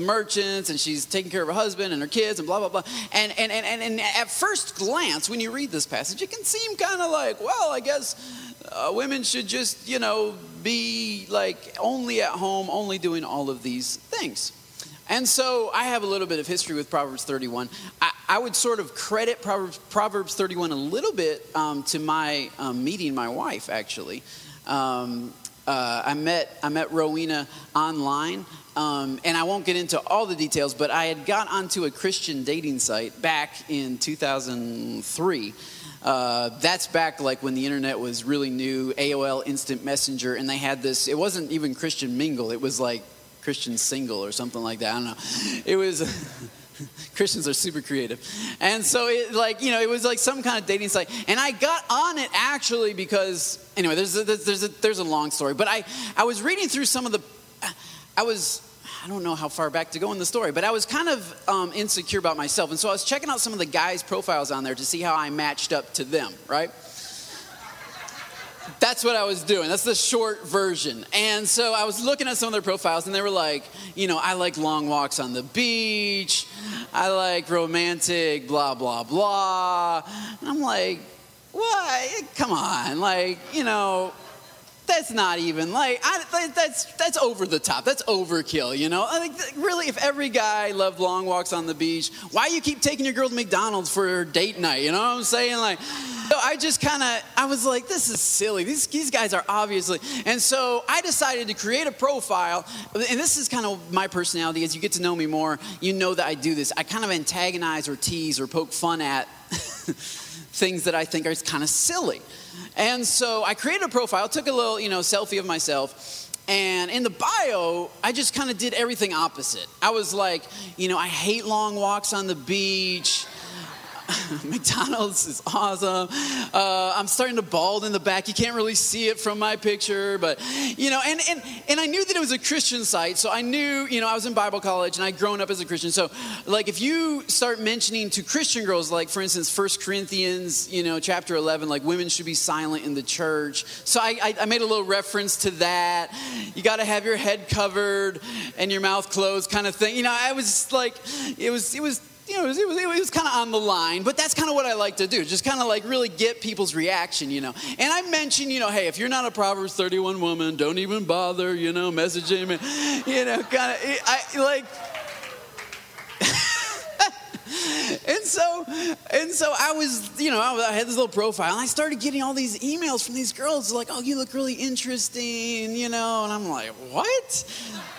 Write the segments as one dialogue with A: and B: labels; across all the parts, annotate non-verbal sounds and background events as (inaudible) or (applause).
A: merchants and she's taking care of her husband and her kids and blah blah blah and and and, and, and at first glance when you read this passage it can seem kind of like well i guess uh, women should just you know be like only at home only doing all of these things and so I have a little bit of history with Proverbs 31. I, I would sort of credit Proverbs, Proverbs 31 a little bit um, to my um, meeting my wife, actually. Um, uh, I, met, I met Rowena online, um, and I won't get into all the details, but I had got onto a Christian dating site back in 2003. Uh, that's back like when the internet was really new, AOL Instant Messenger, and they had this, it wasn't even Christian Mingle, it was like Christian single or something like that. I don't know. It was. (laughs) Christians are super creative. And so it like, you know, it was like some kind of dating site. And I got on it actually because anyway, there's a, there's a, there's a long story, but I I was reading through some of the I was I don't know how far back to go in the story, but I was kind of um, insecure about myself. And so I was checking out some of the guys' profiles on there to see how I matched up to them, right? That's what I was doing. That's the short version. And so I was looking at some of their profiles, and they were like, you know, I like long walks on the beach. I like romantic, blah, blah, blah. And I'm like, what? Come on. Like, you know, that's not even like I, that's that's over the top. That's overkill, you know. Like really, if every guy loved long walks on the beach, why you keep taking your girl to McDonald's for date night? You know what I'm saying? Like, so I just kind of I was like, this is silly. These these guys are obviously, and so I decided to create a profile. And this is kind of my personality. As you get to know me more, you know that I do this. I kind of antagonize or tease or poke fun at (laughs) things that I think are kind of silly. And so I created a profile, took a little, you know, selfie of myself. And in the bio, I just kind of did everything opposite. I was like, you know, I hate long walks on the beach. (laughs) McDonald's is awesome. Uh, I'm starting to bald in the back. You can't really see it from my picture, but you know, and, and and I knew that it was a Christian site, so I knew, you know, I was in Bible college and I'd grown up as a Christian. So, like, if you start mentioning to Christian girls, like for instance, First Corinthians, you know, chapter 11, like women should be silent in the church. So I, I, I made a little reference to that. You got to have your head covered and your mouth closed, kind of thing. You know, I was like, it was it was you know, it was, it was, was kind of on the line, but that's kind of what I like to do, just kind of like really get people's reaction, you know. And I mentioned, you know, hey, if you're not a Proverbs 31 woman, don't even bother, you know, messaging me, you know, kind of, I like, and so and so I was, you know, I had this little profile, and I started getting all these emails from these girls, like, "Oh, you look really interesting," you know, and I'm like, "What?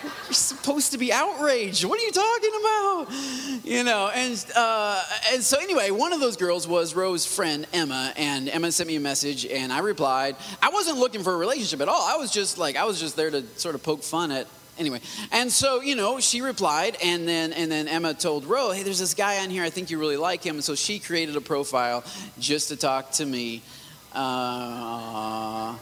A: You're supposed to be outraged. What are you talking about?" You know, and uh, and so anyway, one of those girls was Rose's friend Emma, and Emma sent me a message, and I replied. I wasn't looking for a relationship at all. I was just like, I was just there to sort of poke fun at anyway and so you know she replied and then and then emma told ro hey there's this guy on here i think you really like him and so she created a profile just to talk to me uh,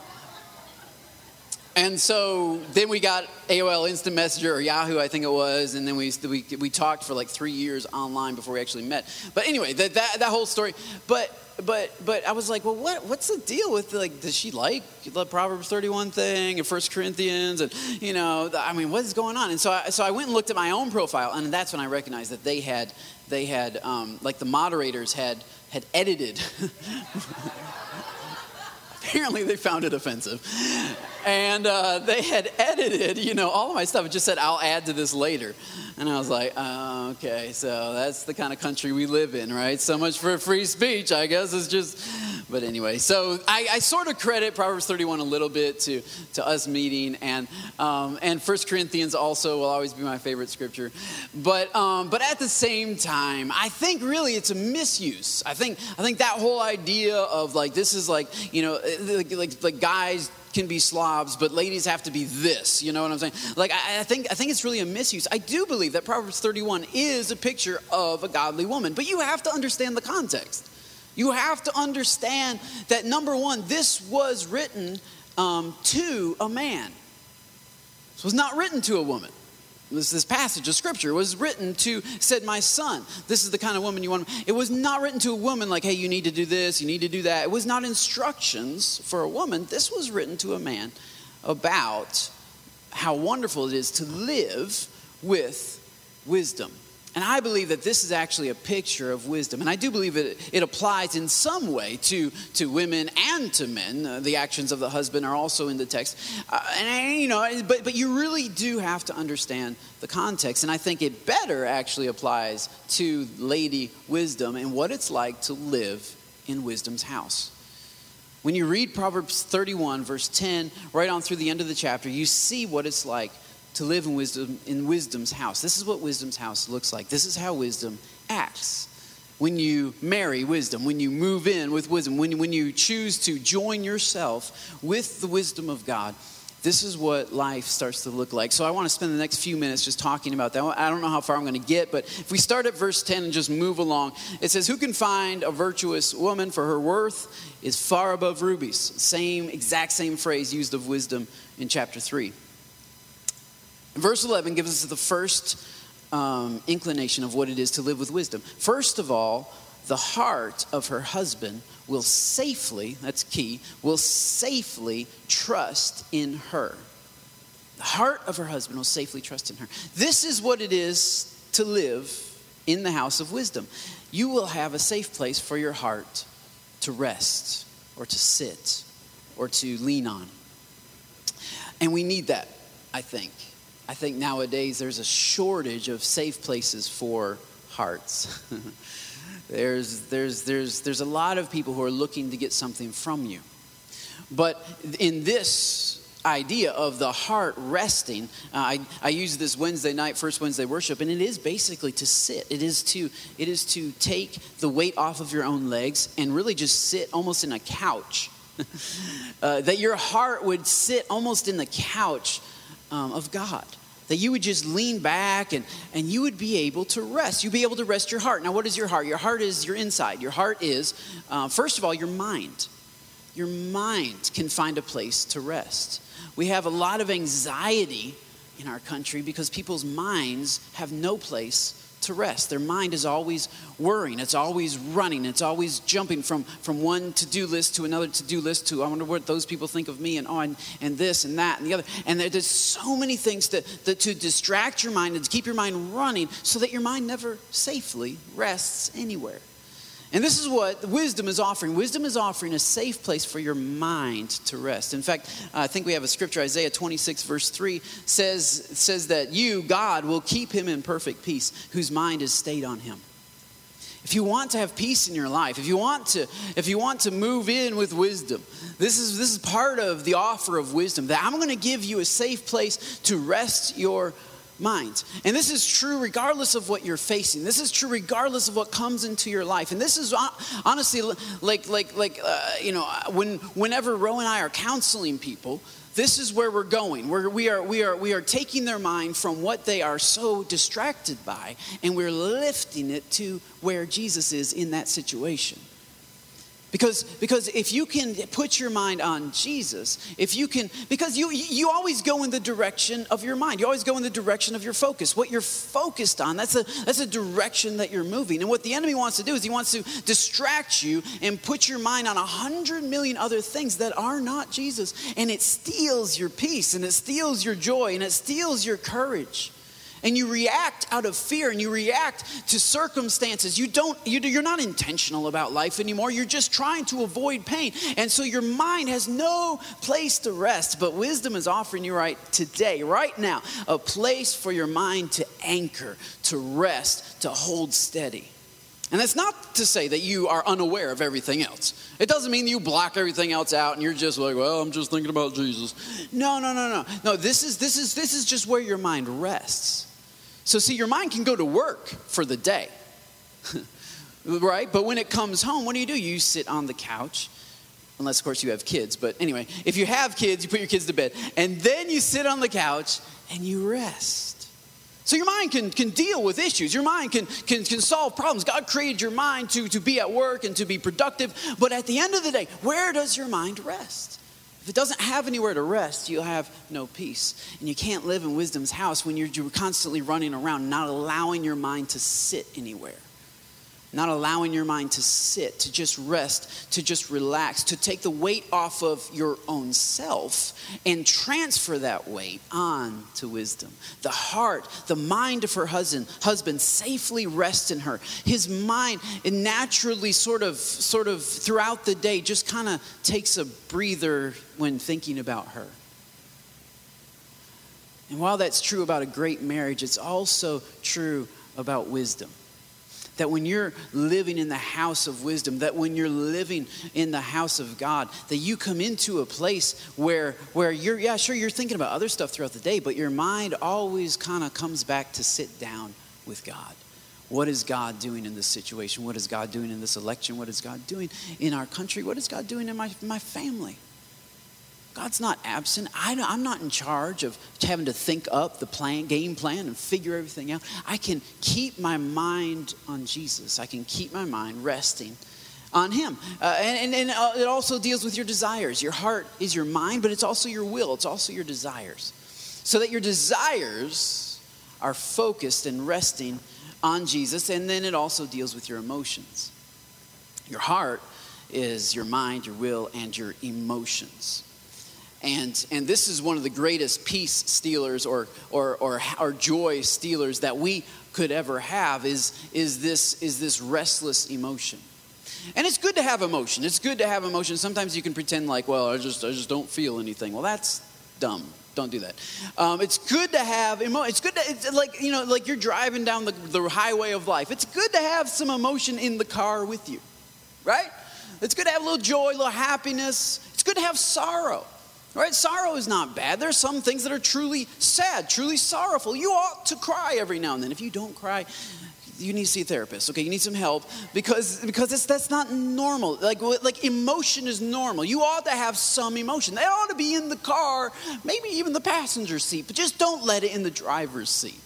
A: and so then we got AOL Instant Messenger or Yahoo, I think it was, and then we, we, we talked for like three years online before we actually met. But anyway, that, that, that whole story. But but but I was like, well, what what's the deal with like? Does she like the Proverbs thirty one thing and First Corinthians and you know? I mean, what is going on? And so I, so I went and looked at my own profile, and that's when I recognized that they had they had um, like the moderators had had edited. (laughs) Apparently, they found it offensive, and uh, they had edited, you know, all of my stuff. It just said, "I'll add to this later." And I was like, oh, okay, so that's the kind of country we live in, right? So much for free speech, I guess. It's just, but anyway, so I, I sort of credit Proverbs 31 a little bit to, to us meeting, and um, and First Corinthians also will always be my favorite scripture. But um, but at the same time, I think really it's a misuse. I think I think that whole idea of like this is like you know like like, like guys can be slobs, but ladies have to be this. You know what I'm saying? Like, I, I, think, I think it's really a misuse. I do believe that Proverbs 31 is a picture of a godly woman, but you have to understand the context. You have to understand that number one, this was written um, to a man. This was not written to a woman. This, this passage of scripture was written to, said, My son, this is the kind of woman you want. It was not written to a woman like, hey, you need to do this, you need to do that. It was not instructions for a woman. This was written to a man about how wonderful it is to live with wisdom. And I believe that this is actually a picture of wisdom. And I do believe it, it applies in some way to, to women and to men. Uh, the actions of the husband are also in the text. Uh, and, you know, but, but you really do have to understand the context. And I think it better actually applies to lady wisdom and what it's like to live in wisdom's house. When you read Proverbs 31, verse 10, right on through the end of the chapter, you see what it's like to live in wisdom in wisdom's house. This is what wisdom's house looks like. This is how wisdom acts. When you marry wisdom, when you move in with wisdom, when, when you choose to join yourself with the wisdom of God, this is what life starts to look like. So I want to spend the next few minutes just talking about that. I don't know how far I'm going to get, but if we start at verse 10 and just move along, it says, Who can find a virtuous woman for her worth is far above rubies? Same, exact same phrase used of wisdom in chapter 3. Verse 11 gives us the first um, inclination of what it is to live with wisdom. First of all, the heart of her husband will safely, that's key, will safely trust in her. The heart of her husband will safely trust in her. This is what it is to live in the house of wisdom. You will have a safe place for your heart to rest or to sit or to lean on. And we need that, I think. I think nowadays there's a shortage of safe places for hearts. (laughs) there's, there's, there's, there's a lot of people who are looking to get something from you. But in this idea of the heart resting, uh, I, I use this Wednesday night, first Wednesday worship, and it is basically to sit. It is to, it is to take the weight off of your own legs and really just sit almost in a couch. (laughs) uh, that your heart would sit almost in the couch um, of God. That you would just lean back and, and you would be able to rest. You'd be able to rest your heart. Now, what is your heart? Your heart is your inside. Your heart is, uh, first of all, your mind. Your mind can find a place to rest. We have a lot of anxiety in our country because people's minds have no place to rest. Their mind is always worrying, it's always running, it's always jumping from, from one to do list to another to do list to, I wonder what those people think of me, and oh, and, and this and that and the other. And there's so many things that, that to distract your mind and to keep your mind running so that your mind never safely rests anywhere. And this is what wisdom is offering. Wisdom is offering a safe place for your mind to rest. In fact, I think we have a scripture, Isaiah 26, verse 3, says, says that you, God, will keep him in perfect peace, whose mind is stayed on him. If you want to have peace in your life, if you want to, if you want to move in with wisdom, this is this is part of the offer of wisdom. That I'm going to give you a safe place to rest your minds. And this is true regardless of what you're facing. This is true regardless of what comes into your life. And this is honestly like like like uh, you know when whenever Roe and I are counseling people, this is where we're going. We're, we are we are we are taking their mind from what they are so distracted by, and we're lifting it to where Jesus is in that situation. Because, because if you can put your mind on Jesus, if you can, because you, you always go in the direction of your mind. You always go in the direction of your focus. What you're focused on, that's a, that's a direction that you're moving. And what the enemy wants to do is he wants to distract you and put your mind on a hundred million other things that are not Jesus. And it steals your peace and it steals your joy and it steals your courage and you react out of fear and you react to circumstances. You don't you, are not intentional about life anymore. You're just trying to avoid pain. And so your mind has no place to rest but wisdom is offering you right today right now a place for your mind to anchor to rest to hold steady and that's not to say that you are unaware of everything else. It doesn't mean you block everything else out and you're just like, well, I'm just thinking about Jesus. No, no, no, no. No, this is this is this is just where your mind rests. So, see, your mind can go to work for the day, (laughs) right? But when it comes home, what do you do? You sit on the couch, unless, of course, you have kids. But anyway, if you have kids, you put your kids to bed, and then you sit on the couch and you rest. So your mind can, can deal with issues. Your mind can, can, can solve problems. God created your mind to, to be at work and to be productive. But at the end of the day, where does your mind rest? If it doesn't have anywhere to rest, you'll have no peace. And you can't live in wisdom's house when you're, you're constantly running around, not allowing your mind to sit anywhere. Not allowing your mind to sit, to just rest, to just relax, to take the weight off of your own self and transfer that weight on to wisdom. The heart, the mind of her husband, husband safely rests in her. His mind naturally sort of sort of throughout the day just kind of takes a breather when thinking about her. And while that's true about a great marriage, it's also true about wisdom that when you're living in the house of wisdom, that when you're living in the house of God, that you come into a place where, where you're, yeah, sure, you're thinking about other stuff throughout the day, but your mind always kind of comes back to sit down with God. What is God doing in this situation? What is God doing in this election? What is God doing in our country? What is God doing in my, my family? God's not absent. I, am not in charge of having to think up the plan, game plan and figure everything out. I can keep my mind on Jesus. I can keep my mind resting on Him. Uh, and, and, and uh, it also deals with your desires. Your heart is your mind, but it's also your will, it's also your desires. So that your desires are focused and resting on Jesus. And then it also deals with your emotions. Your heart is your mind, your will, and your emotions. And, and this is one of the greatest peace stealers or, or, or, or joy stealers that we could ever have is, is, this, is this restless emotion. And it's good to have emotion. It's good to have emotion. Sometimes you can pretend like, well, I just, I just don't feel anything. Well, that's dumb. Don't do that. Um, it's good to have emotion. It's good to, it's like, you know, like you're driving down the, the highway of life. It's good to have some emotion in the car with you, right? It's good to have a little joy, a little happiness. It's good to have sorrow. Right? Sorrow is not bad. There's some things that are truly sad, truly sorrowful. You ought to cry every now and then. If you don't cry, you need to see a therapist. Okay, you need some help because because it's, that's not normal. Like like emotion is normal. You ought to have some emotion. They ought to be in the car, maybe even the passenger seat, but just don't let it in the driver's seat.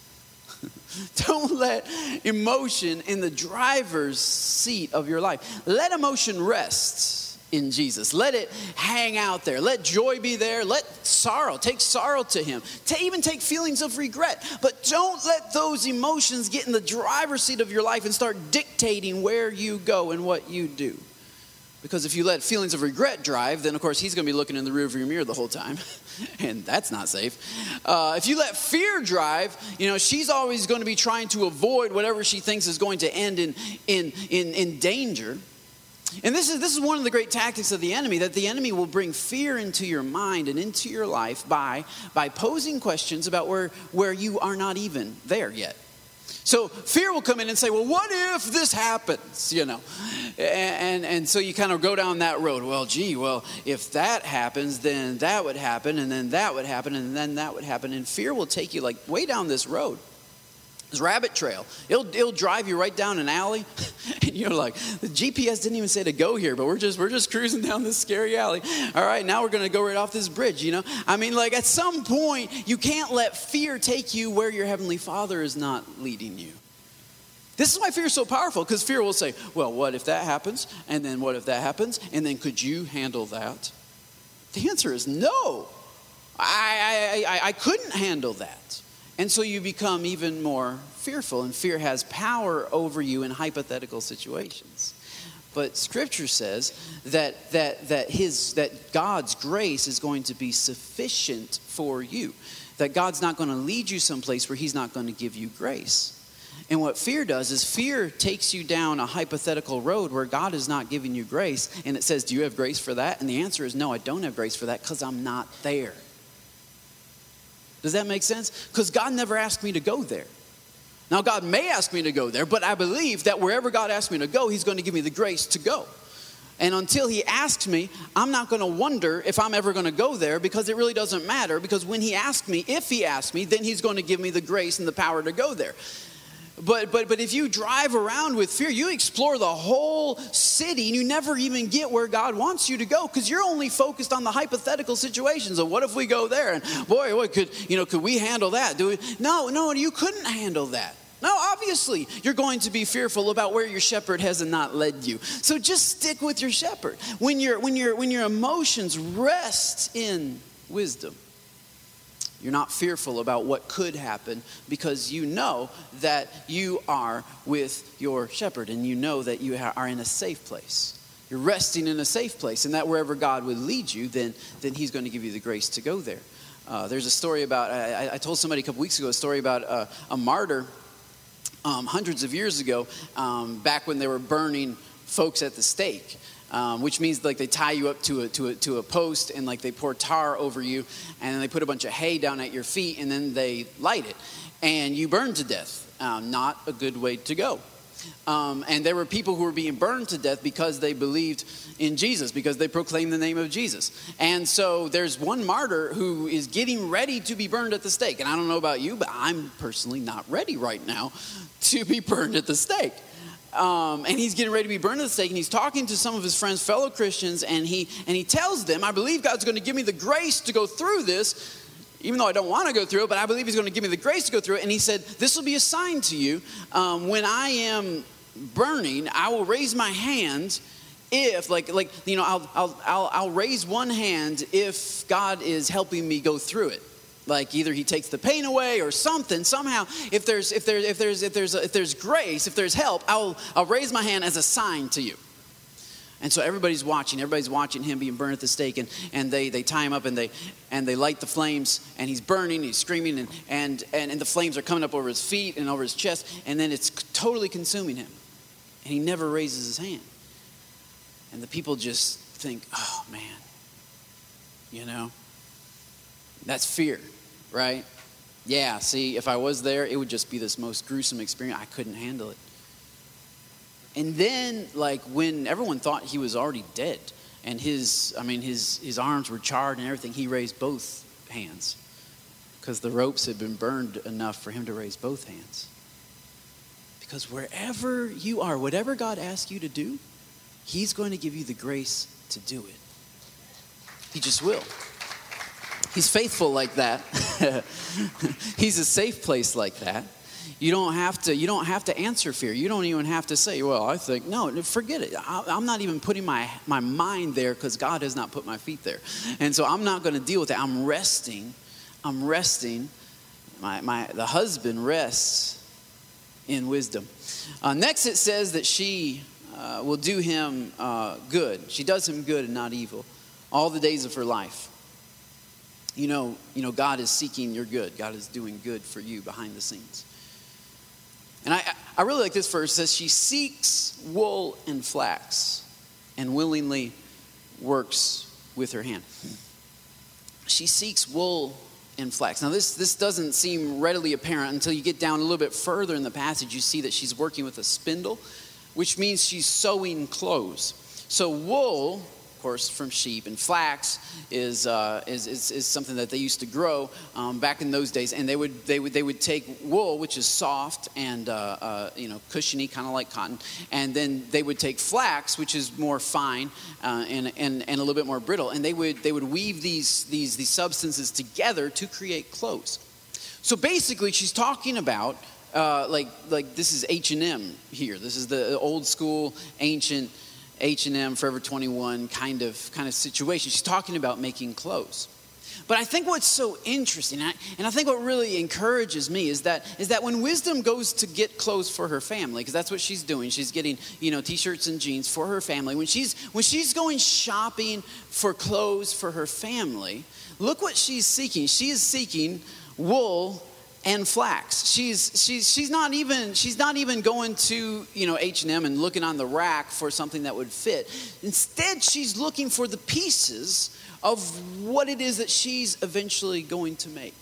A: (laughs) don't let emotion in the driver's seat of your life. Let emotion rest in Jesus. Let it hang out there. Let joy be there. Let sorrow, take sorrow to Him. To even take feelings of regret. But don't let those emotions get in the driver's seat of your life and start dictating where you go and what you do. Because if you let feelings of regret drive, then of course he's going to be looking in the rearview mirror the whole time, (laughs) and that's not safe. Uh, if you let fear drive, you know she's always going to be trying to avoid whatever she thinks is going to end in in in, in danger. And this is, this is one of the great tactics of the enemy that the enemy will bring fear into your mind and into your life by, by posing questions about where, where you are not even there yet. So fear will come in and say, well, what if this happens? You know, and, and so you kind of go down that road. Well, gee, well, if that happens, then that would happen, and then that would happen, and then that would happen. And fear will take you like way down this road. This rabbit trail. It'll, it'll drive you right down an alley, (laughs) and you're like, the GPS didn't even say to go here, but we're just we're just cruising down this scary alley. All right, now we're gonna go right off this bridge. You know, I mean, like at some point, you can't let fear take you where your heavenly Father is not leading you. This is why fear is so powerful, because fear will say, well, what if that happens? And then what if that happens? And then could you handle that? The answer is no. I, I, I, I couldn't handle that. And so you become even more fearful, and fear has power over you in hypothetical situations. But scripture says that, that, that, his, that God's grace is going to be sufficient for you. That God's not going to lead you someplace where He's not going to give you grace. And what fear does is fear takes you down a hypothetical road where God is not giving you grace. And it says, Do you have grace for that? And the answer is, No, I don't have grace for that because I'm not there. Does that make sense? Because God never asked me to go there. Now, God may ask me to go there, but I believe that wherever God asks me to go, He's going to give me the grace to go. And until He asks me, I'm not going to wonder if I'm ever going to go there because it really doesn't matter. Because when He asks me, if He asks me, then He's going to give me the grace and the power to go there. But, but, but if you drive around with fear, you explore the whole city and you never even get where God wants you to go because you're only focused on the hypothetical situations of what if we go there and boy, what could you know could we handle that? Do we? No, no, you couldn't handle that. No, obviously, you're going to be fearful about where your shepherd has not led you. So just stick with your shepherd. When, your when, your when your emotions rest in wisdom, You're not fearful about what could happen because you know that you are with your shepherd and you know that you are in a safe place. You're resting in a safe place, and that wherever God would lead you, then, then He's going to give you the grace to go there. Uh, there's a story about, I, I, told somebody a couple weeks ago a story about uh, a martyr um, hundreds of years ago, um, back when they were burning folks at the stake. Um, which means like they tie you up to a, to, a, to a post and like they pour tar over you and then they put a bunch of hay down at your feet and then they light it and you burn to death um, not a good way to go um, and there were people who were being burned to death because they believed in Jesus, because they proclaimed the name of Jesus. And so there's one martyr who is getting ready to be burned at the stake. And I don't know about you, but I'm personally not ready right now to be burned at the stake. Um, and he's getting ready to be burned at the stake and he's talking to some of his friends fellow christians and he and he tells them i believe god's going to give me the grace to go through this even though i don't want to go through it but i believe he's going to give me the grace to go through it. And he said this will be a sign to you. Um, when i am burning i will raise my hand if like like you know I'll, I'll i'll i'll raise one hand if god is helping me go through it like either he takes the pain away or something somehow. If there's if there's if there's if there's if there's grace if there's help i'll i'll raise my hand as a sign to you. And so everybody's watching everybody's watching him being burned at the stake and, and they, they tie him up and they and they light the flames and he's burning he's screaming and, and, and, and the flames are coming up over his feet and over his chest and then it's totally consuming him. And he never raises his hand. And the people just think oh man. You know that's fear, right? Yeah, see, if I was there, it would just be this most gruesome experience. I couldn't handle it. And then, like, when everyone thought he was already dead, and his, I mean, his, his arms were charred and everything, he raised both hands because the ropes had been burned enough for him to raise both hands. Because wherever you are, whatever God asks you to do, He's going to give you the grace to do it. He just will. He's faithful like that. (laughs) He's a safe place like that. You don't have to. You don't have to answer fear. You don't even have to say, "Well, I think no." Forget it. I, am not even putting my my mind there because God has not put my feet there, and so I'm not going to deal with it. I'm resting. I'm resting. My my the husband rests in wisdom. Uh, next, it says that she uh, will do him uh, good. She does him good and not evil, all the days of her life you know, you know, God is seeking your good. God is doing good for you behind the scenes. And I, I really like this verse. It says, She seeks wool and flax and willingly works with her hand. She seeks wool and flax. Now, this, this doesn't seem readily apparent until you get down a little bit further in the passage. You see that she's working with a spindle, which means she's sewing clothes. So, wool course, from sheep. And flax is, uh, is, is, is, something that they used to grow um, back in those days. And they would, they would, they would take wool, which is soft and uh, uh, you know, cushiony, kind of like cotton, and then they would take flax, which is more fine uh, and, and, and a little bit more brittle, and they would, they would weave these, these, these substances together to create clothes. So basically, she's talking about uh, like like this is H&M here. This is the old school ancient H&M, Forever 21 kind of, kind of situation. She's talking about making clothes. But I think what's so interesting, and I think what really encourages me is that, is that when wisdom goes to get clothes for her family, because that's what she's doing, she's getting you know t-shirts and jeans for her family. When she's when she's going shopping for clothes for her family, look what she's seeking. She is seeking wool and flax. She's, she's, she's, not even, she's not even going to, you know, H&M and looking on the rack for something that would fit. Instead, she's looking for the pieces of what it is that she's eventually going to make.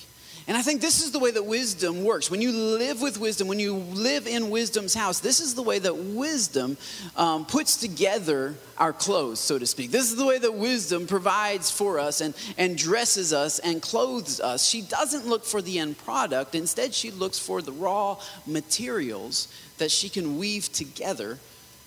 A: And I think this is the way that wisdom works. When you live with wisdom, when you live in wisdom's house, this is the way that wisdom um, puts together our clothes, so to speak. This is the way that wisdom provides for us and, and dresses us and clothes us. She doesn't look for the end product, instead, she looks for the raw materials that she can weave together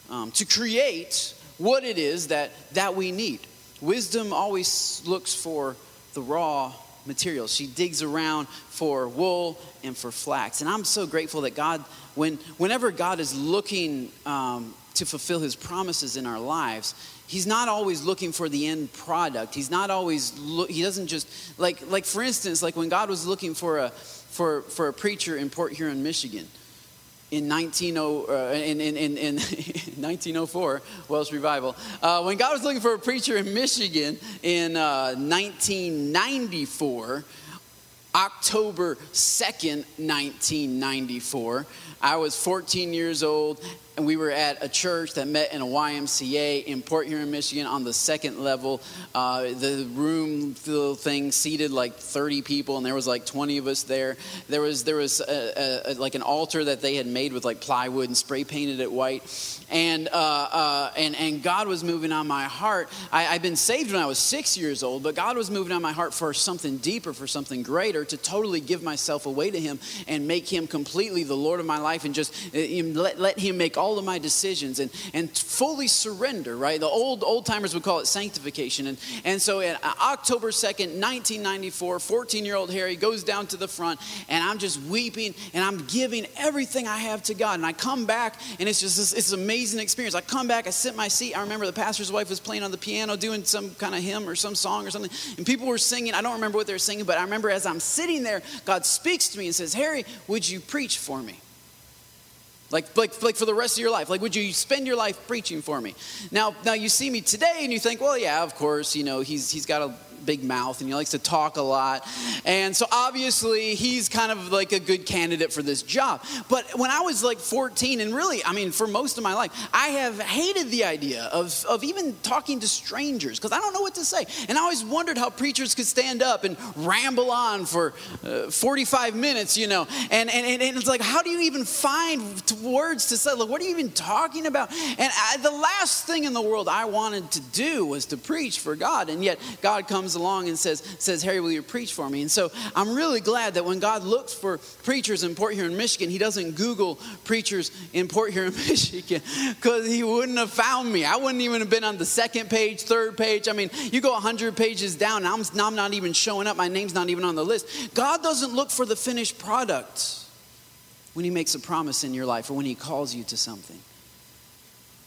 A: um, to create what it is that, that we need. Wisdom always looks for the raw materials. She digs around for wool and for flax. And I'm so grateful that God, when, whenever God is looking um, to fulfill his promises in our lives, he's not always looking for the end product. He's not always, he doesn't just, like, like for instance, like when God was looking for a, for, for a preacher in Port Huron, Michigan, in, 19, uh, in, in, in, in (laughs) 1904, Welsh Revival, uh, when God was looking for a preacher in Michigan in uh, 1994, October 2nd, 1994, I was 14 years old and we were at a church that met in a YMCA in Port Huron, Michigan, on the second level. Uh, the room, the thing, seated like 30 people, and there was like 20 of us there. There was there was a, a, a, like an altar that they had made with like plywood and spray painted it white, and uh, uh, and and God was moving on my heart. I, I'd been saved when I was six years old, but God was moving on my heart for something deeper, for something greater, to totally give myself away to Him and make Him completely the Lord of my life, and just uh, let let Him make all of my decisions and, and fully surrender, right? The old old timers would call it sanctification. And, and so uh, October 2nd, 1994, 14 year old Harry goes down to the front and I'm just weeping and I'm giving everything I have to God. And I come back and it's just this, it's an amazing experience. I come back, I sit in my seat. I remember the pastor's wife was playing on the piano doing some kind of hymn or some song or something. And people were singing. I don't remember what they were singing, but I remember as I'm sitting there, God speaks to me and says, Harry, would you preach for me? Like, like, like for the rest of your life. Like, would you spend your life preaching for me? Now, now you see me today and you think, well, yeah, of course, you know, he's, he's got a big mouth and he likes to talk a lot. And so obviously he's kind of like a good candidate for this job. But when I was like 14, and really, I mean, for most of my life, I have hated the idea of, of even talking to strangers because I don't know what to say. And I always wondered how preachers could stand up and ramble on for uh, 45 minutes, you know. And, and, and it's like, how do you even find words to say? Like, what are you even talking about? And I, the last thing in the world I wanted to do was to preach for God. And yet God comes comes along and says, says, Harry, will you preach for me? And so I'm really glad that when God looks for preachers in Port Huron, Michigan, he doesn't Google preachers in Port Huron, (laughs) Michigan, because he wouldn't have found me. I wouldn't even have been on the second page, third page. I mean, you go 100 pages down, I'm, I'm not even showing up. My name's not even on the list. God doesn't look for the finished product when he makes a promise in your life or when he calls you to something.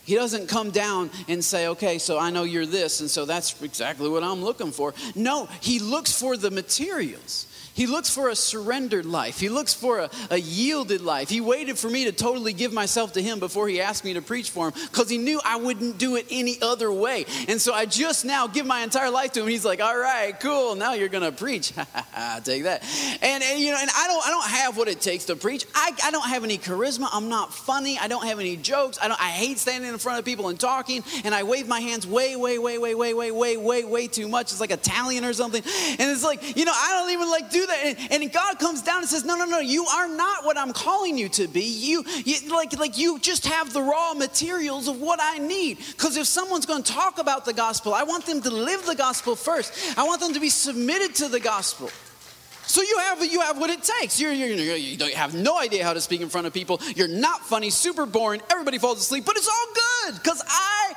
A: He doesn't come down and say, okay, so I know you're this, and so that's exactly what I'm looking for. No, he looks for the materials. He looks for a surrendered life. He looks for a, a, yielded life. He waited for me to totally give myself to him before he asked me to preach for him because he knew I wouldn't do it any other way. And so I just now give my entire life to him. He's like, all right, cool. Now you're going to preach. (laughs) Take that. And, and, you know, and I don't, I don't have what it takes to preach. I, I don't have any charisma. I'm not funny. I don't have any jokes. I, don't, I hate standing in front of people and talking. And I wave my hands way, way, way, way, way, way, way, way, way too much. It's like Italian or something. And it's like, you know, I don't even like do that. And, and, God comes down and says, No, no, no, you are not what I'm calling you to be. You, you like, like you just have the raw materials of what I need. Because if someone's going to talk about the gospel, I want them to live the gospel first. I want them to be submitted to the gospel. So you have you have what it takes. You're, you're, you're, you do not have no idea how to speak in front of people. You're not funny, super boring. Everybody falls asleep, but it's all good because I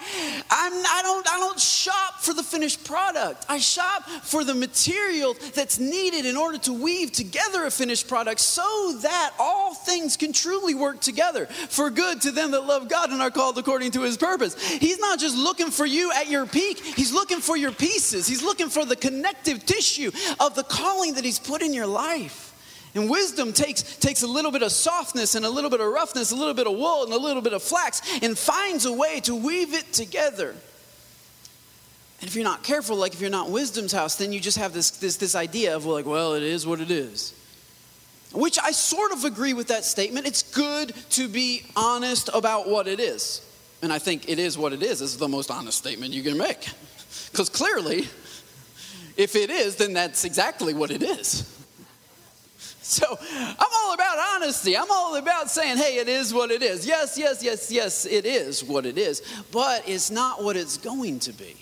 A: I'm, I don't I don't shop for the finished product. I shop for the material that's needed in order to weave together a finished product, so that all things can truly work together for good to them that love God and are called according to His purpose. He's not just looking for you at your peak. He's looking for your pieces. He's looking for the connective tissue of the calling that He's put in your life. And wisdom takes, takes a little bit of softness and a little bit of roughness, a little bit of wool and a little bit of flax, and finds a way to weave it together. And if you're not careful, like if you're not wisdom's house, then you just have this, this, this idea of, like, well, it is what it is. Which I sort of agree with that statement. It's good to be honest about what it is. And I think it is what it is. Is the most honest statement you can make. Because clearly, if it is, then that's exactly what it is. (laughs) So I'm all about honesty. I'm all about saying, hey, it is what it is. Yes, yes, yes, yes, it is what it is. But it's not what it's going to be.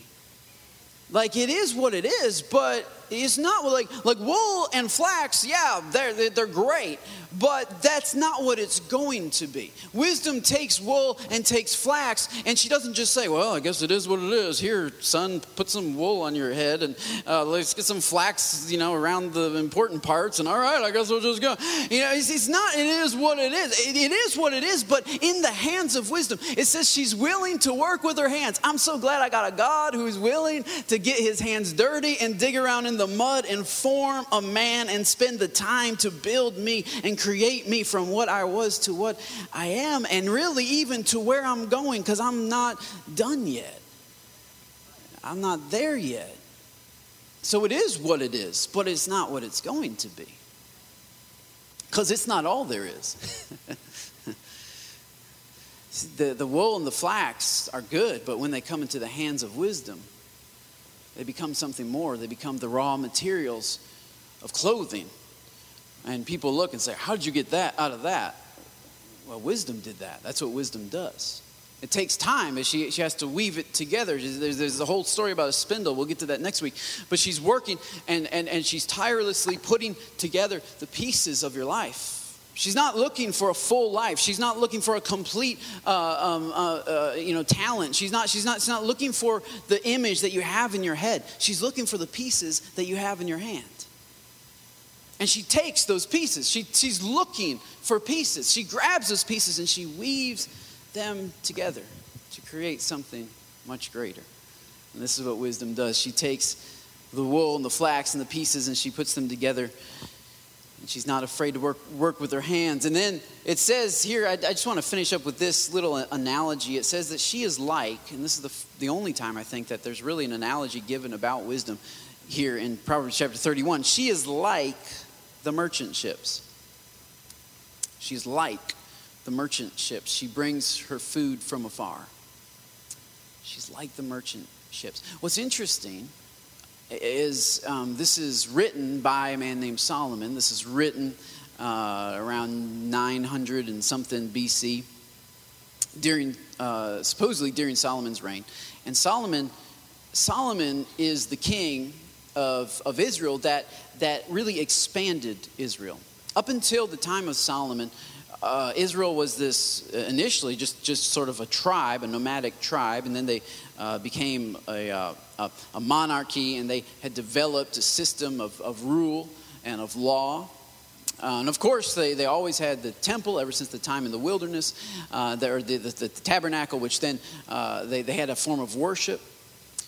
A: Like it is what it is, but it's not like like wool and flax, yeah, they're they're great. But that's not what it's going to be. Wisdom takes wool and takes flax, and she doesn't just say, Well, I guess it is what it is. Here, son, put some wool on your head and uh, let's get some flax, you know, around the important parts, and all right, I guess we'll just go. You know, it's, it's not, it is what it is. It, it is what it is, but in the hands of wisdom, it says she's willing to work with her hands. I'm so glad I got a God who's willing to get his hands dirty and dig around in the mud and form a man and spend the time to build me and create me from what I was to what I am, and really even to where I'm going, because I'm not done yet. I'm not there yet. So it is what it is, but it's not what it's going to be. Because it's not all there is. (laughs) the, the wool and the flax are good, but when they come into the hands of wisdom, they become something more. They become the raw materials of clothing. And people look and say, How did you get that out of that? Well, wisdom did that. That's what wisdom does. It takes time as she, she has to weave it together. There's, there's a whole story about a spindle. We'll get to that next week. But she's working and, and, and she's tirelessly putting together the pieces of your life. She's not looking for a full life. She's not looking for a complete, uh, um, uh, uh, you know, talent. She's not, she's, not, she's not looking for the image that you have in your head. She's looking for the pieces that you have in your hand. And she takes those pieces. She, she's looking for pieces. She grabs those pieces and she weaves them together to create something much greater. And this is what wisdom does. She takes the wool and the flax and the pieces and she puts them together. And she's not afraid to work, work with her hands. And then it says here, I, I just want to finish up with this little analogy. It says that she is like, and this is the, the only time I think that there's really an analogy given about wisdom here in Proverbs chapter 31. She is like the merchant ships. She's like the merchant ships. She brings her food from afar. She's like the merchant ships. What's interesting is um, this is written by a man named Solomon. This is written uh, around 900 and something BC, during uh, supposedly during Solomon's reign. And Solomon, Solomon is the king of, of Israel that, that really expanded Israel. Up until the time of Solomon, uh, Israel was this uh, initially just, just sort of a tribe, a nomadic tribe, and then they uh, became a, uh, a, a, monarchy and they had developed a system of, of rule and of law. Uh, and of course, they, they always had the temple ever since the time in the wilderness, uh, the, the, the, the, tabernacle, which then they, they had a form of worship.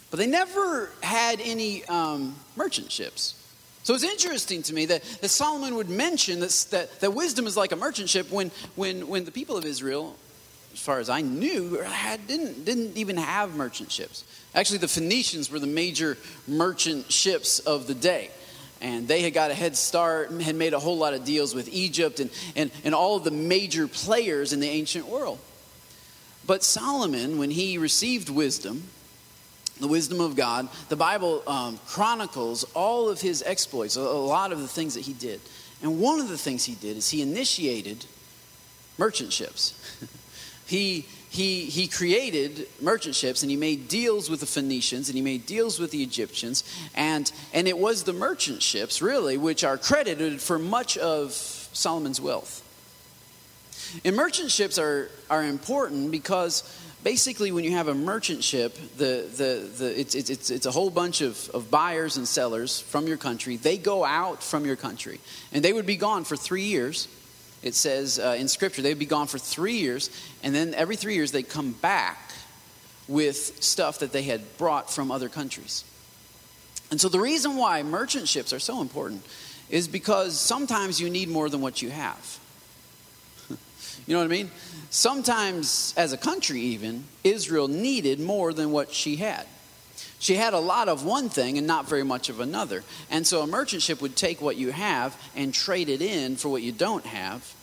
A: But they never had any um, merchant ships. So it's interesting to me that, that Solomon would mention that, that, that wisdom is like a merchant ship when, when, when the people of Israel, as far as I knew, had, didn't, didn't even have merchant ships. Actually, the Phoenicians were the major merchant ships of the day. And they had got a head start and had made a whole lot of deals with Egypt and, and, and all of the major players in the ancient world. But Solomon, when he received wisdom, the wisdom of God, the Bible um, chronicles all of his exploits, a, a lot of the things that he did. And one of the things he did is he initiated merchant ships. (laughs) he, he, he created merchant ships and he made deals with the Phoenicians and he made deals with the Egyptians. And, and it was the merchant ships, really, which are credited for much of Solomon's wealth. And merchant ships are, are important because basically when you have a merchant ship the, the, the, it's, it's, it's a whole bunch of, of buyers and sellers from your country. They go out from your country. And they would be gone for three years it says uh, in scripture. They'd be gone for three years and then every three years they come back with stuff that they had brought from other countries. And so the reason why merchant ships are so important is because sometimes you need more than what you have you know what i mean Sometimes, as a country, even, Israel needed more than what she had. She had a lot of one thing and not very much of another. And so a merchant ship would take what you have and trade it in for what you don't have,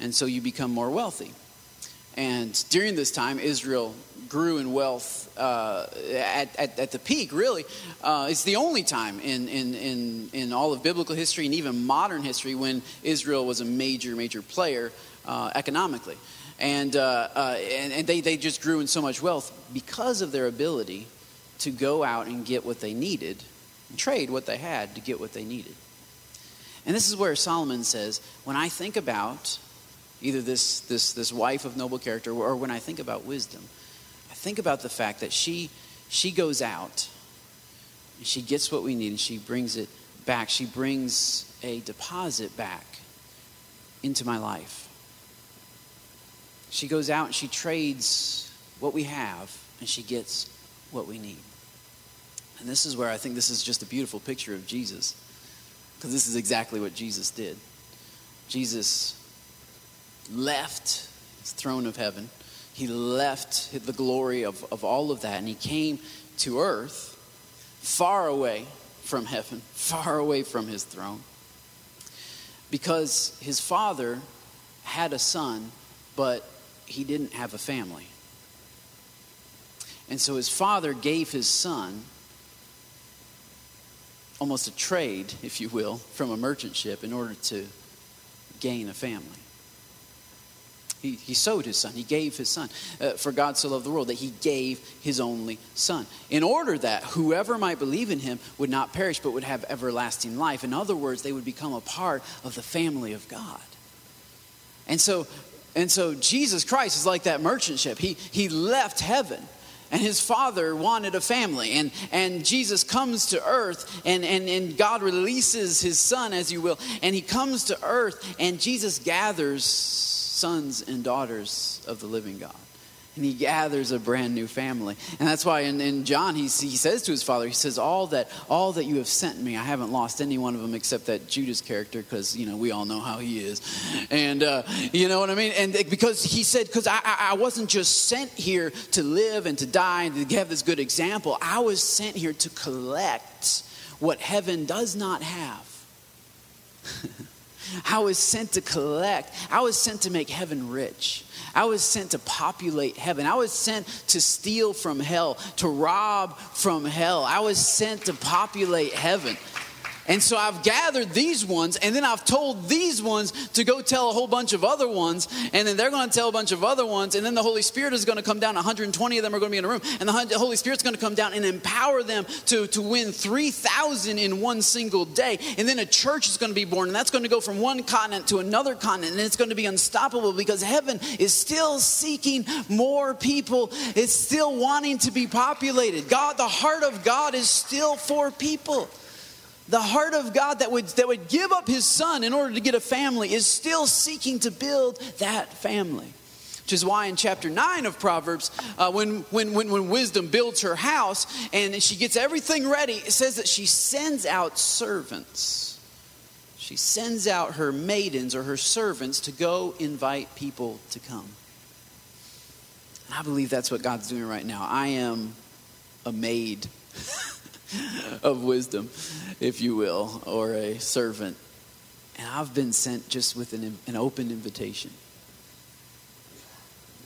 A: and so you become more wealthy. And during this time, Israel grew in wealth uh, at, at, at, the peak, really. Uh, it's the only time in, in, in, in all of biblical history and even modern history when Israel was a major, major player uh, economically. And, uh, uh, and, and they, they just grew in so much wealth because of their ability to go out and get what they needed, trade what they had to get what they needed. And this is where Solomon says, when I think about either this, this, this wife of noble character or when I think about wisdom, I think about the fact that she, she goes out and she gets what we need and she brings it back. She brings a deposit back into my life. She goes out and she trades what we have and she gets what we need. And this is where I think this is just a beautiful picture of Jesus, because this is exactly what Jesus did. Jesus left his throne of heaven, he left the glory of, of all of that, and he came to earth far away from heaven, (laughs) far away from his throne, because his father had a son, but he didn't have a family. And so his father gave his son almost a trade, if you will, from a merchant ship in order to gain a family. He, he sowed his son. He gave his son. Uh, for God so loved the world that he gave his only son. In order that whoever might believe in him would not perish but would have everlasting life. In other words, they would become a part of the family of God. And so, and so Jesus Christ is like that merchant ship. He, he left heaven and his father wanted a family and, and jesus comes to earth and, and, and god releases his son as you will and he comes to earth and jesus gathers sons and daughters of the living god. And he gathers a brand new family. And that's why in, in john he, he says to his father he says all that all that you have sent me i haven't lost any one of them except that judas character because you know we all know how he is. And uh, you know what i mean? And because he said because I, I wasn't just sent here to live and to die and to have this good example. I was sent here to collect what heaven does not have (laughs) I was sent to collect. I was sent to make heaven rich. I was sent to populate heaven. I was sent to steal from hell, to rob from hell. I was sent to populate heaven. And so I've gathered these ones, and then I've told these ones to go tell a whole bunch of other ones, and then they're going to tell a bunch of other ones, and then the Holy Spirit is going to come down. 120 of them are going to be in a room, and the Holy Spirit's going to come down and empower them to, to win 3,000 in one single day. And then a church is going to be born, and that's going to go from one continent to another continent, and it's going to be unstoppable because heaven is still seeking more people. It's still wanting to be populated. God, the heart of God is still for people the heart of God that would, that would give up his son in order to get a family is still seeking to build that family. Which is why in chapter 9 of Proverbs, uh, when, when, when, when wisdom builds her house and she gets everything ready, it says that she sends out servants. She sends out her maidens or her servants to go invite people to come. And I believe that's what God's doing right now. I am a maid. (laughs) (laughs) of wisdom, if you will, or a servant. And I've been sent just with an, an open invitation.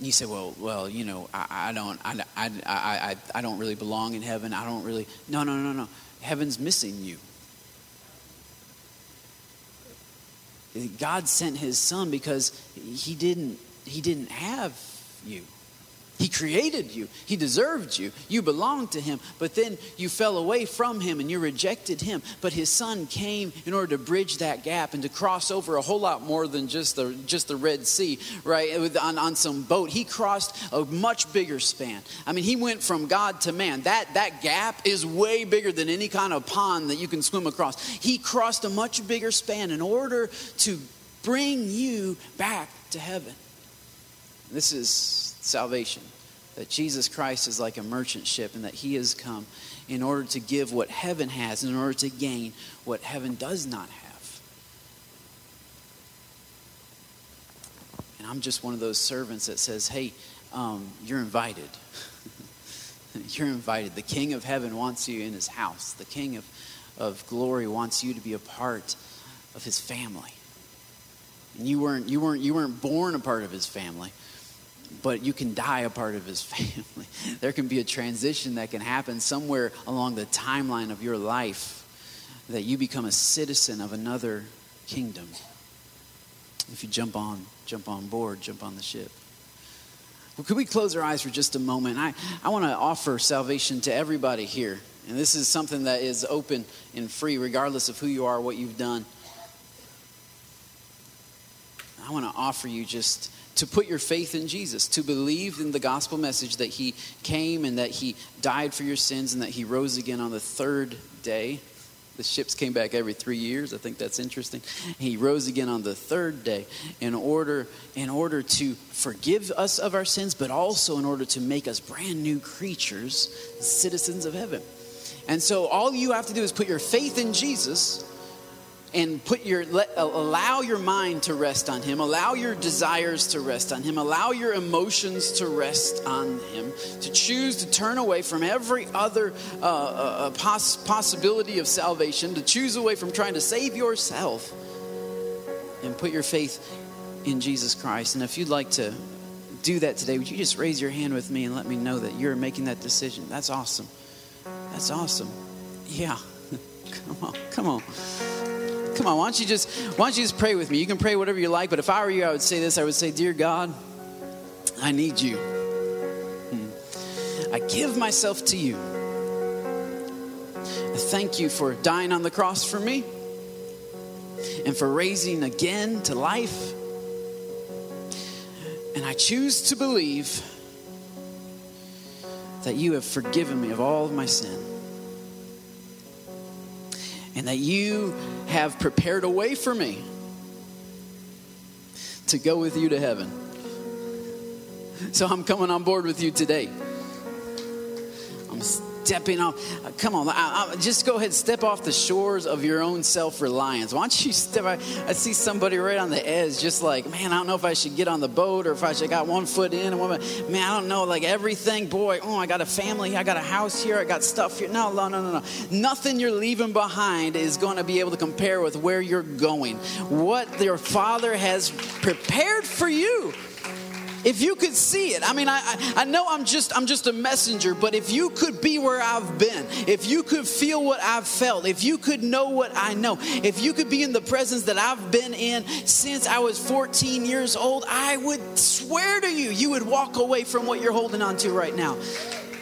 A: You say, well, well, you know, I, I don't, I, I, I, I don't really belong in heaven. I don't really. No, no, no, no. Heaven's missing you. God sent His Son because He didn't, He didn't have you. He created you. He deserved you. You belonged to him. But then you fell away from him and you rejected him. But his son came in order to bridge that gap and to cross over a whole lot more than just the just the Red Sea, right? On, on some boat. He crossed a much bigger span. I mean, he went from God to man. That that gap is way bigger than any kind of pond that you can swim across. He crossed a much bigger span in order to bring you back to heaven. This is salvation. That Jesus Christ is like a merchant ship and that he has come in order to give what heaven has, in order to gain what heaven does not have. And I'm just one of those servants that says, hey, um, you're invited. (laughs) you're invited. The King of heaven wants you in his house, the King of, of glory wants you to be a part of his family. And you weren't, you, weren't, you weren't born a part of his family but you can die a part of his (laughs) family. there can be a transition that can happen somewhere along the timeline of your life that you become a citizen of another kingdom. If you jump on, jump on board, jump on the ship. Well, could we close our eyes for just a moment? I, I want to offer salvation to everybody here. And this is something that is open and free, regardless of who you are, what you've done. I want to offer you just to put your faith in Jesus, to believe in the gospel message that he came and that he died for your sins and that he rose again on the third day. The ships came back every three years. I think that's interesting. He rose again on the third day in order, in order to forgive us of our sins, but also in order to make us brand new creatures, citizens of heaven. And so all you have to do is put your faith in Jesus and put your let, allow your mind to rest on him. Allow your desires to rest on him. Allow your emotions to rest on him. To choose to turn away from every other uh, uh, uh poss- possibility of salvation. To choose away from trying to save yourself. And put your faith in jesus christ. And if you'd like to do that today would you just raise your hand with me and let me know that you're making that decision? That's awesome. That's awesome. Yeah. (laughs) Come on. Come on Come on, why don't you just why don't you just pray with me? You can pray whatever you like, but if I were you, I would say this. I would say, "Dear God, I need you. Hmm. I give myself to you. I thank you for dying on the cross for me and for raising again to life. And I choose to believe that you have forgiven me of all of my sin and that you have prepared a way for me to go with you to heaven. So I'm coming on board with you today. Stepping off. Uh, come on, I, I, just go ahead, step off the shores of your own self reliance. Why don't you step? I, I, see somebody right on the edge, just like, man, I don't know if I should get on the boat or if I should got one foot in and one. Man, I don't know, like everything. Boy, oh, I got a family, I got a house here, I got stuff here. No, no, no, no, no. Nothing you're leaving behind is going to be able to compare with where you're going. What your Father has prepared for you if you could see it, I mean, I, I know I'm just I'm just a messenger, but if you could be where I've been, if you could feel what I've felt, if you could know what I know, if you could be in the presence that I've been in since I was 14 years old, I would swear to you, you would walk away from what you're holding on to right now.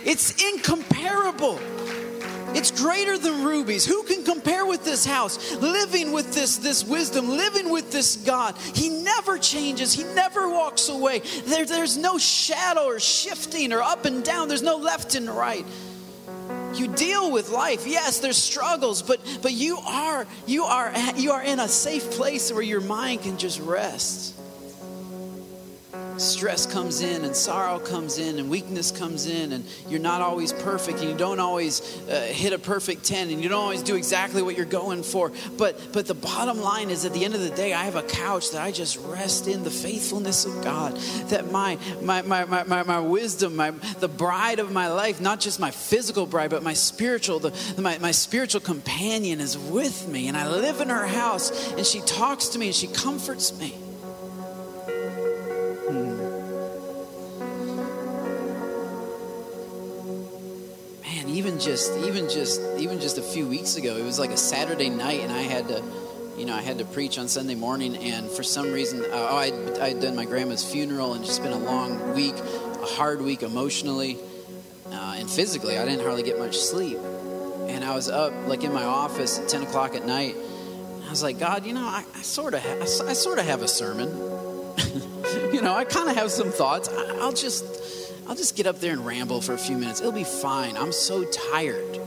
A: It's incomparable. It's greater than rubies. Who can compare with this house? Living with this, this wisdom, living with this God. He never changes, He never walks away. There, there's no shadow or shifting or up and down, there's no left and right. You deal with life. Yes, there's struggles, but but you are you are you are in a safe place where your mind can just rest stress comes in and sorrow comes in and weakness comes in and you're not always perfect and you don't always uh, hit a perfect 10 and you don't always do exactly what you're going for. But but the bottom line is at the end of the day i have a couch that i just rest in the faithfulness of god. That my my my my, my, my wisdom my the bride of my life not just my physical bride but my spiritual the, my, my spiritual companion is with me and i live in her house and she talks to me and she comforts me even just even just even just a few weeks ago it was like a saturday night and i had to you know i had to preach on sunday morning and for some reason uh, oh, I'd, I'd done my grandma's funeral and just been a long week a hard week emotionally uh, and physically. I didn't hardly get much sleep. And i was up like in my office at 10 o'clock at night. I was like god you know i, I sort of ha- I, I sort of have a sermon you know i kind of have some thoughts i'll just I'll just get up there and ramble for a few minutes. It'll be fine. I'm so tired.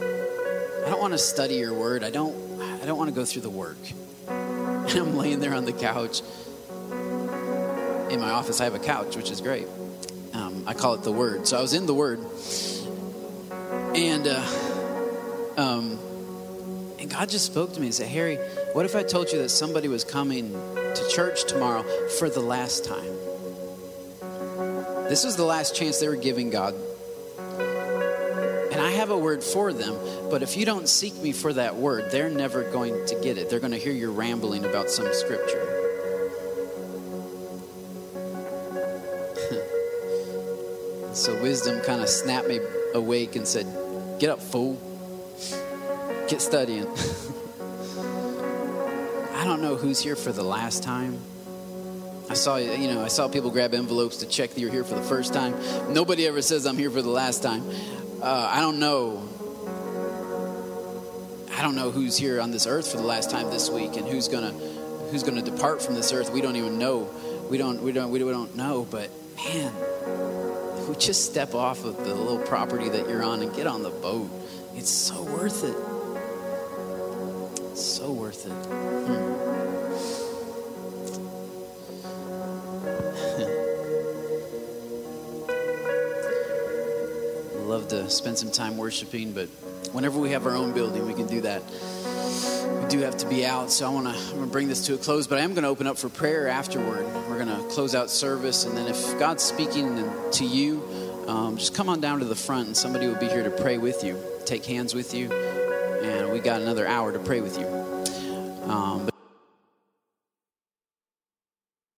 A: I don't want to study your word. I don't I don't want to go through the work. And (laughs) I'm laying there on the couch. In my office, I have a couch, which is great. Um, I call it the Word. So I was in the Word, and uh, um, and God just spoke to me and said, "Harry, what if I told you that somebody was coming to church tomorrow for the last time?" This was the last chance they were giving God. And I have a word for them, but if you don't seek me for that word, they're never going to get it. They're going to hear you rambling about some scripture. (laughs) so wisdom kind of snapped me awake and said, Get up, fool. Get studying. (laughs) I don't know who's here for the last time. I saw, you know, I saw people grab envelopes to check that you're here for the first time. Nobody ever says I'm here for the last time. Uh, I don't know. I don't know who's here on this earth for the last time this week, and who's gonna, who's to depart from this earth, we don't even know. We don't, we don't, we don't know. But man, if we just step off of the little property that you're on and get on the boat, it's so worth it. so worth it. Hmm. Spend some time worshiping, but whenever we have our own building, we can do that. We do have to be out, so I want to bring this to a close, but I am going to open up for prayer afterward. We're going to close out service, and then if God's speaking to you, um, just come on down to the front, and somebody will be here to pray with you, take hands with you, and we got another hour to pray with you. Um,